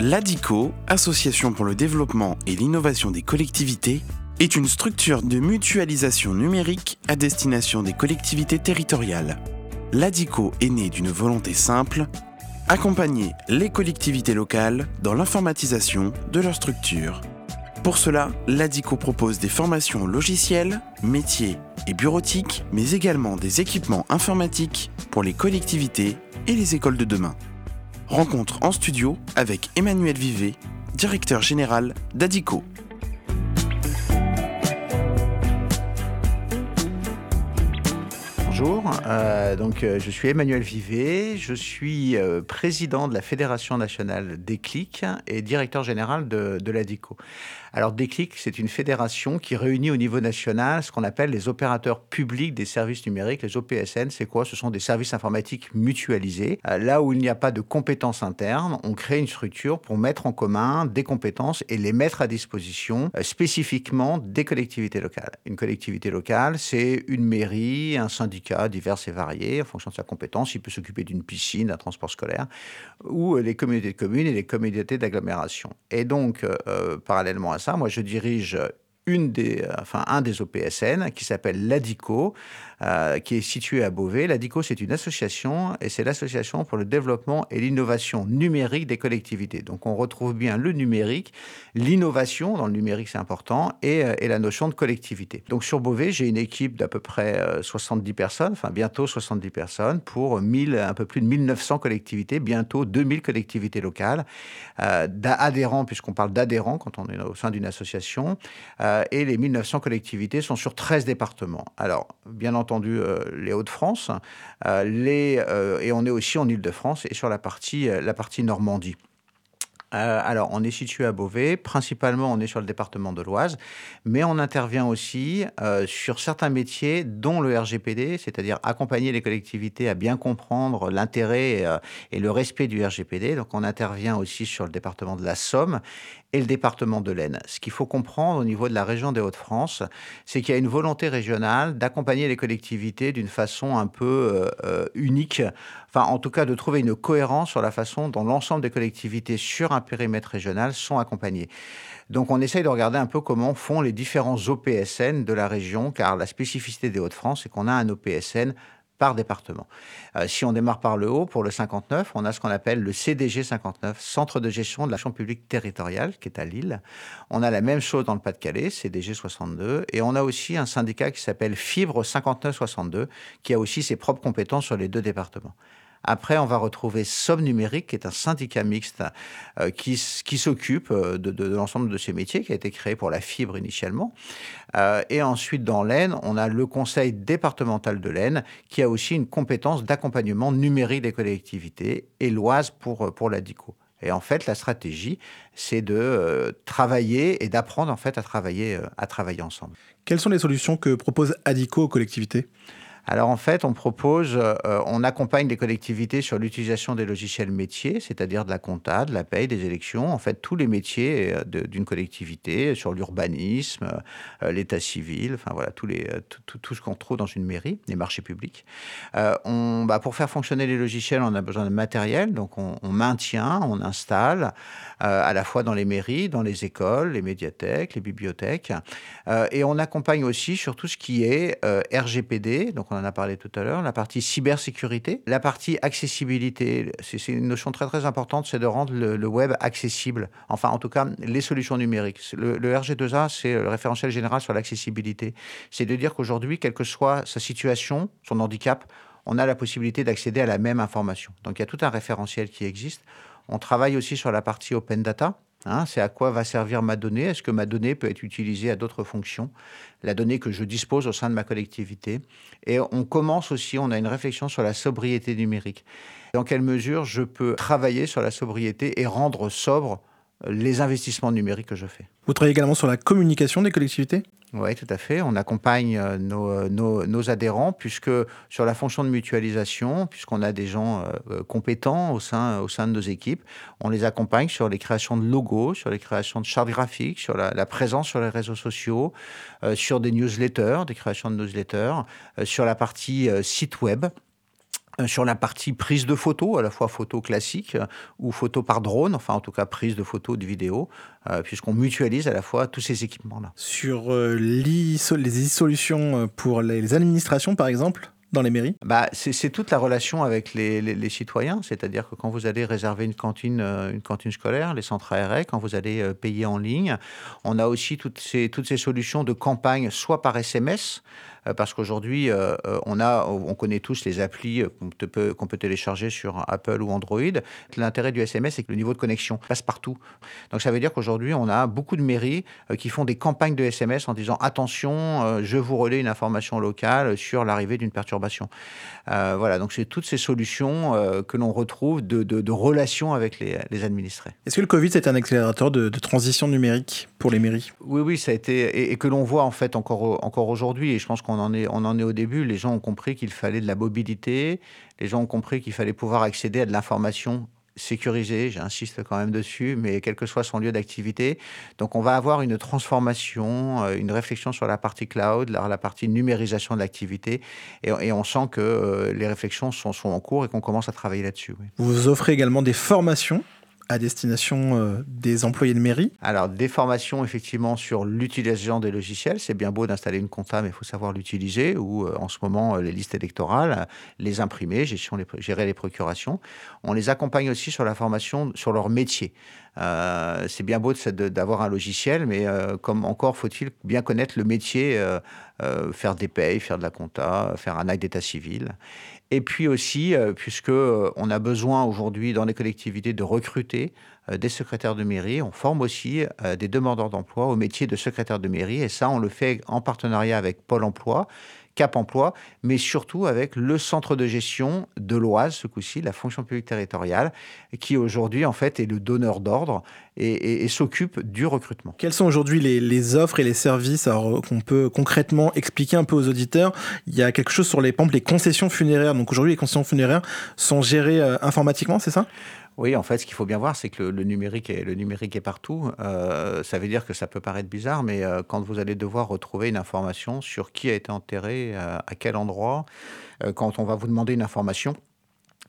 L'ADICO, Association pour le développement et l'innovation des collectivités, est une structure de mutualisation numérique à destination des collectivités territoriales. L'ADICO est né d'une volonté simple, accompagner les collectivités locales dans l'informatisation de leur structure. Pour cela, l'ADICO propose des formations logicielles, métiers et bureautiques, mais également des équipements informatiques pour les collectivités et les écoles de demain. Rencontre en studio avec Emmanuel Vivet, directeur général d'ADICO. Bonjour, euh, donc euh, je suis Emmanuel Vivet, je suis euh, président de la Fédération nationale des clics et directeur général de, de l'ADICO. Alors Déclic, c'est une fédération qui réunit au niveau national ce qu'on appelle les opérateurs publics des services numériques, les OPSN. C'est quoi? Ce sont des services informatiques mutualisés. Là où il n'y a pas de compétences internes, on crée une structure pour mettre en commun des compétences et les mettre à disposition spécifiquement des collectivités locales. Une collectivité locale, c'est une mairie, un syndicat divers et variés en fonction de sa compétence. Il peut s'occuper d'une piscine, d'un transport scolaire, ou les communautés de communes et les communautés d'agglomération. Et donc, euh, parallèlement à ça, moi je dirige une des, enfin, un des OPSN qui s'appelle l'ADICO, euh, qui est situé à Beauvais. L'ADICO, c'est une association et c'est l'association pour le développement et l'innovation numérique des collectivités. Donc on retrouve bien le numérique, l'innovation, dans le numérique c'est important, et, euh, et, la notion de collectivité. Donc sur Beauvais, j'ai une équipe d'à peu près 70 euh, personnes, enfin bientôt 70 personnes, pour 1000, un peu plus de 1900 collectivités, bientôt 2000 collectivités locales, euh, d'adhérents, puisqu'on parle d'adhérents quand on est au sein d'une association, euh, et les 1900 collectivités sont sur 13 départements. Alors, bien entendu, euh, les Hauts-de-France, les, et on est aussi en Ile-de-France et sur la partie, la partie Normandie. Euh, alors, on est situé à Beauvais. Principalement, on est sur le département de l'Oise, mais on intervient aussi euh, sur certains métiers, dont le RGPD, c'est-à-dire accompagner les collectivités à bien comprendre l'intérêt euh, et le respect du RGPD. Donc, on intervient aussi sur le département de la Somme et le département de l'Aisne. Ce qu'il faut comprendre au niveau de la région des Hauts-de-France, c'est qu'il y a une volonté régionale d'accompagner les collectivités d'une façon un peu unique, enfin en tout cas de trouver une cohérence sur la façon dont l'ensemble des collectivités sur un périmètre régional sont accompagnés. Donc on essaye de regarder un peu comment font les différents OPSN de la région, car la spécificité des Hauts-de-France, c'est qu'on a un OPSN par département. Euh, si on démarre par le haut, pour le 59, on a ce qu'on appelle le CDG 59, Centre de gestion de l'action publique territoriale, qui est à Lille. On a la même chose dans le Pas-de-Calais, CDG 62, et on a aussi un syndicat qui s'appelle Fibre 59-62, qui a aussi ses propres compétences sur les deux départements. Après, on va retrouver Somme Numérique, qui est un syndicat mixte euh, qui, s'occupe euh, de, l'ensemble de ces métiers, qui a été créé pour la fibre initialement. Euh, et ensuite, dans l'Aisne, on a le conseil départemental de l'Aisne, qui a aussi une compétence d'accompagnement numérique des collectivités, et l'Oise pour, pour. Et en fait, la stratégie, c'est de travailler et d'apprendre en fait à travailler, à travailler ensemble. Quelles sont les solutions que propose ADICO aux collectivités? Alors en fait, on propose, euh, on accompagne les collectivités sur l'utilisation des logiciels métiers, c'est-à-dire de la compta, de la paye, des élections, en fait tous les métiers euh, d'une collectivité, sur l'urbanisme, euh, l'état civil, enfin voilà, tout, ce qu'on trouve dans une mairie, les marchés publics. bah, pour faire fonctionner les logiciels, on a besoin de matériel, donc on, on maintient, on installe, à la fois dans les mairies, dans les écoles, les médiathèques, les bibliothèques, et on accompagne aussi sur tout ce qui est RGPD, donc on en a parlé tout à l'heure, la partie cybersécurité, la partie accessibilité. C'est une notion très très importante, c'est de rendre le, web accessible. Enfin, en tout cas, les solutions numériques. Le, RG2A, c'est le référentiel général sur l'accessibilité. C'est de dire qu'aujourd'hui, quelle que soit sa situation, son handicap, on a la possibilité d'accéder à la même information. Donc il y a tout un référentiel qui existe. On travaille aussi sur la partie open data. Hein, c'est à quoi va servir ma donnée? Est-ce que ma donnée peut être utilisée à d'autres fonctions? La donnée que je dispose au sein de ma collectivité. Et on commence aussi, on a une réflexion sur la sobriété numérique. Dans quelle mesure je peux travailler sur la sobriété et rendre sobre les investissements numériques que je fais. Vous travaillez également sur la communication des collectivités? Oui, tout à fait. On accompagne euh, euh, nos, nos, adhérents puisque sur la fonction de mutualisation, puisqu'on a des gens euh, compétents au sein, au sein de nos équipes, on les accompagne sur les créations de logos, sur les créations de chartes graphiques, sur la, présence sur les réseaux sociaux, sur des newsletters, des créations de newsletters, sur la partie site web. Euh, sur la partie prise de photos, à la fois photos classiques euh, ou photos par drone, enfin en tout cas prise de photos, de vidéos, euh, puisqu'on mutualise à la fois tous ces équipements-là. Sur les solutions pour les administrations, par exemple dans les mairies? Bah, C'est toute la relation avec les, les, citoyens, c'est-à-dire que quand vous allez réserver une cantine, une cantine scolaire, les centres aérés, quand vous allez payer en ligne, on a aussi toutes ces, toutes ces solutions de campagne, soit par SMS, parce qu'aujourd'hui, euh, euh, on, a, on connaît tous les applis qu'on peut, télécharger sur Apple ou Android. L'intérêt du SMS, c'est que le niveau de connexion passe partout. Donc ça veut dire qu'aujourd'hui, on a beaucoup de mairies qui font des campagnes de SMS en disant attention, je vous relais une information locale sur l'arrivée d'une perturbation. voilà, donc c'est toutes ces solutions que l'on retrouve de, relations avec les, administrés. Est-ce que le Covid, c'est un accélérateur de, transition numérique? Pour les mairies Oui, oui, ça a été, et, et, que l'on voit en fait encore, encore aujourd'hui, et je pense qu'on on en est, on en est au début. Les gens ont compris qu'il fallait de la mobilité. Les gens ont compris qu'il fallait pouvoir accéder à de l'information sécurisée, j'insiste quand même dessus, mais quel que soit son lieu d'activité. Donc on va avoir une transformation, euh, une réflexion sur la partie cloud, la, partie numérisation de l'activité, et, on sent que euh, les réflexions sont, sont, en cours et qu'on commence à travailler là-dessus. Vous offrez également des formations à destination euh, des employés de mairie Alors, des formations effectivement sur l'utilisation des logiciels. C'est bien beau d'installer une compta, mais il faut savoir l'utiliser. Ou euh, en ce moment, euh, les listes électorales, les imprimer, gérer les procurations. On les accompagne aussi sur la formation sur leur métier. c'est bien beau d'avoir un logiciel, mais comme encore faut-il bien connaître le métier, faire des payes, faire de la compta, faire un acte d'état civil. Et puis aussi, euh, puisque euh, on a besoin aujourd'hui dans les collectivités de recruter euh, des secrétaires de mairie, on forme aussi des demandeurs d'emploi au métier de secrétaire de mairie. Et ça, on le fait en partenariat avec Pôle Emploi Cap Emploi, mais surtout avec le centre de gestion de l'Oise, ce coup-ci, la fonction publique territoriale, qui aujourd'hui, en fait, est le donneur d'ordre et, s'occupe du recrutement. Quelles sont aujourd'hui les, offres et les services qu'on peut concrètement expliquer un peu aux auditeurs? Il y a quelque chose sur les, par les concessions funéraires. Donc aujourd'hui, les concessions funéraires sont gérées euh, informatiquement, c'est ça? Oui, en fait, ce qu'il faut bien voir, c'est que le, numérique est, partout. Euh, ça veut dire que ça peut paraître bizarre, mais euh, quand vous allez devoir retrouver une information sur qui a été enterré, euh, à quel endroit, quand on va vous demander une information,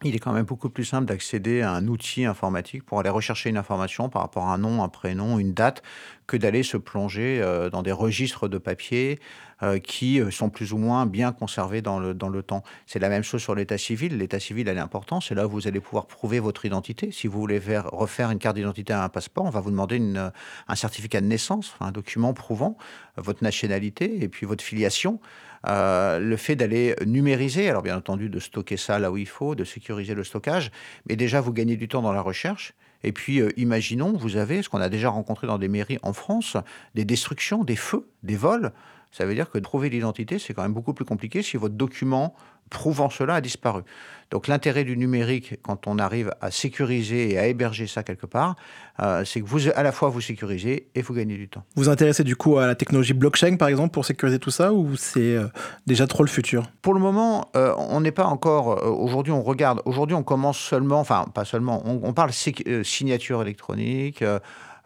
il est quand même beaucoup plus simple d'accéder à un outil informatique pour aller rechercher une information par rapport à un nom, un prénom, une date, que d'aller se plonger euh, dans des registres de papier euh, qui euh, sont plus ou moins bien conservés dans le, dans le temps. C'est la même chose sur l'état civil. L'état civil, elle est important. C'est là où vous allez pouvoir prouver votre identité. Si vous voulez faire, refaire une carte d'identité à un passeport, on va vous demander un certificat de naissance, un document prouvant votre nationalité et puis votre filiation. Le fait d'aller numériser, alors bien entendu de stocker ça là où il faut, de sécuriser le stockage, mais déjà vous gagnez du temps dans la recherche. Et puis, euh, imaginons, vous avez ce qu'on a déjà rencontré dans des mairies en France, des destructions, des feux, des vols. Ça veut dire que trouver l'identité, c'est quand même beaucoup plus compliqué si votre document prouvant cela a disparu. Donc l'intérêt du numérique, quand on arrive à sécuriser et à héberger ça quelque part, euh, c'est que vous, à la fois vous sécurisez et vous gagnez du temps. Vous intéressez du coup à la technologie blockchain par exemple pour sécuriser tout ça ou c'est euh, déjà trop le futur? Pour le moment, euh, on n'est pas encore. aujourd'hui, on regarde. Aujourd'hui, on commence seulement, enfin pas seulement. On, on parle signature électronique.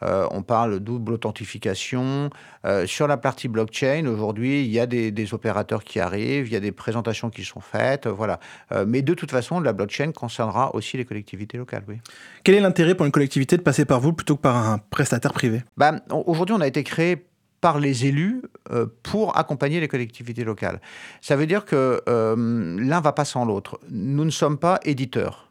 Euh, on parle double authentification. Euh, sur la partie blockchain, aujourd'hui, il y a des, opérateurs qui arrivent, il y a des présentations qui sont faites, voilà. Euh, mais de toute façon, la blockchain concernera aussi les collectivités locales, oui. Quel est l'intérêt pour une collectivité de passer par vous plutôt que par un prestataire privé? Bah, Aujourd'hui, on a été créé par les élus pour accompagner les collectivités locales. Ça veut dire que l'un va pas sans l'autre. Nous ne sommes pas éditeurs.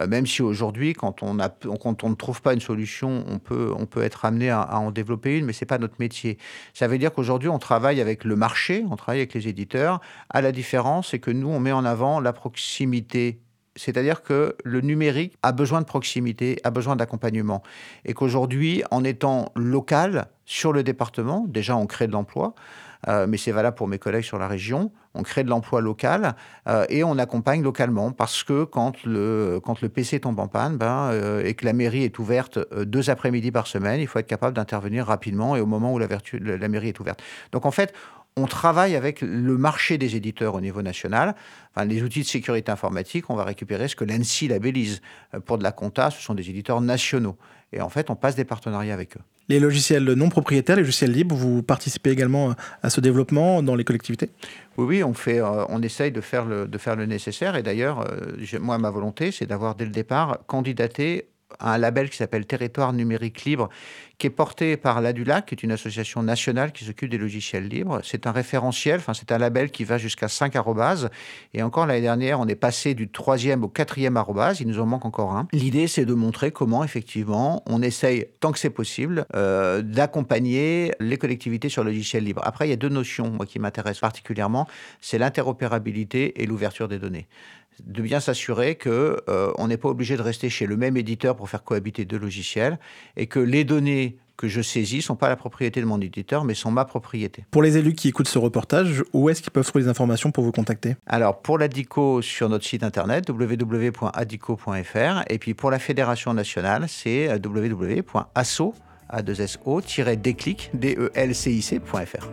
Euh, même si aujourd'hui, quand on, ne trouve pas une solution, on peut, on peut être amené à, en développer une, mais ce n'est pas notre métier. Ça veut dire qu'aujourd'hui, on travaille avec le marché, on travaille avec les éditeurs. À la différence, c'est que nous, on met en avant la proximité c'est-à-dire que le numérique a besoin de proximité, a besoin d'accompagnement. Et qu'aujourd'hui, en étant local sur le département, déjà on crée de l'emploi, euh, mais c'est valable pour mes collègues sur la région. On crée de l'emploi local euh, et on accompagne localement parce que quand le, quand le PC tombe en panne ben, euh, et que la mairie est ouverte deux après-midi par semaine, il faut être capable d'intervenir rapidement et au moment où la mairie est ouverte. Donc en fait, on travaille avec le marché des éditeurs au niveau national. Enfin, les outils de sécurité informatique, on va récupérer ce que l'ANSI labellise. Pour de la compta, ce sont des éditeurs nationaux. Et en fait, on passe des partenariats avec eux. Les logiciels non propriétaires, les logiciels libres, vous participez également à ce développement dans les collectivités? Oui, oui, on, fait, on essaye de faire le, de faire le nécessaire. Et d'ailleurs, moi, ma volonté, c'est d'avoir dès le départ candidaté un label qui s'appelle Territoire numérique libre, qui est porté par l'ADULAC, qui est une association nationale qui s'occupe des logiciels libres. C'est un référentiel, enfin, c'est un label qui va jusqu'à 5 arrobases. Et encore l'année dernière, on est passé du troisième au quatrième arrobase. Il nous en manque encore un. L'idée, c'est de montrer comment, effectivement, on essaye, tant que c'est possible, euh, d'accompagner les collectivités sur le logiciel libre. Après, il y a deux notions, moi, qui m'intéressent particulièrement. C'est l'interopérabilité et l'ouverture des données de bien s'assurer que euh, on n'est pas obligé de rester chez le même éditeur pour faire cohabiter deux logiciels et que les données que je saisis sont pas la propriété de mon éditeur, mais sont ma propriété. Pour les élus qui écoutent ce reportage, où est-ce qu'ils peuvent trouver des informations pour vous contacter? Alors, pour l'ADICO, sur notre site internet, www.adico.fr, et puis pour la Fédération nationale, c'est www.asso-déclic, D-E-L-C-I-C.fr.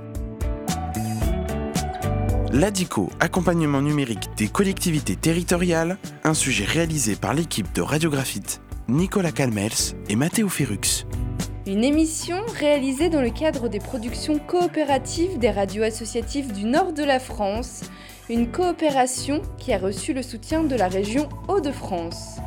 L'ADICO, accompagnement numérique des collectivités territoriales, un sujet réalisé par l'équipe de Radiographite, Nicolas Calmels et Mathéo Ferrux. Une émission réalisée dans le cadre des productions coopératives des radios associatives du nord de la France, une coopération qui a reçu le soutien de la région Hauts-de-France.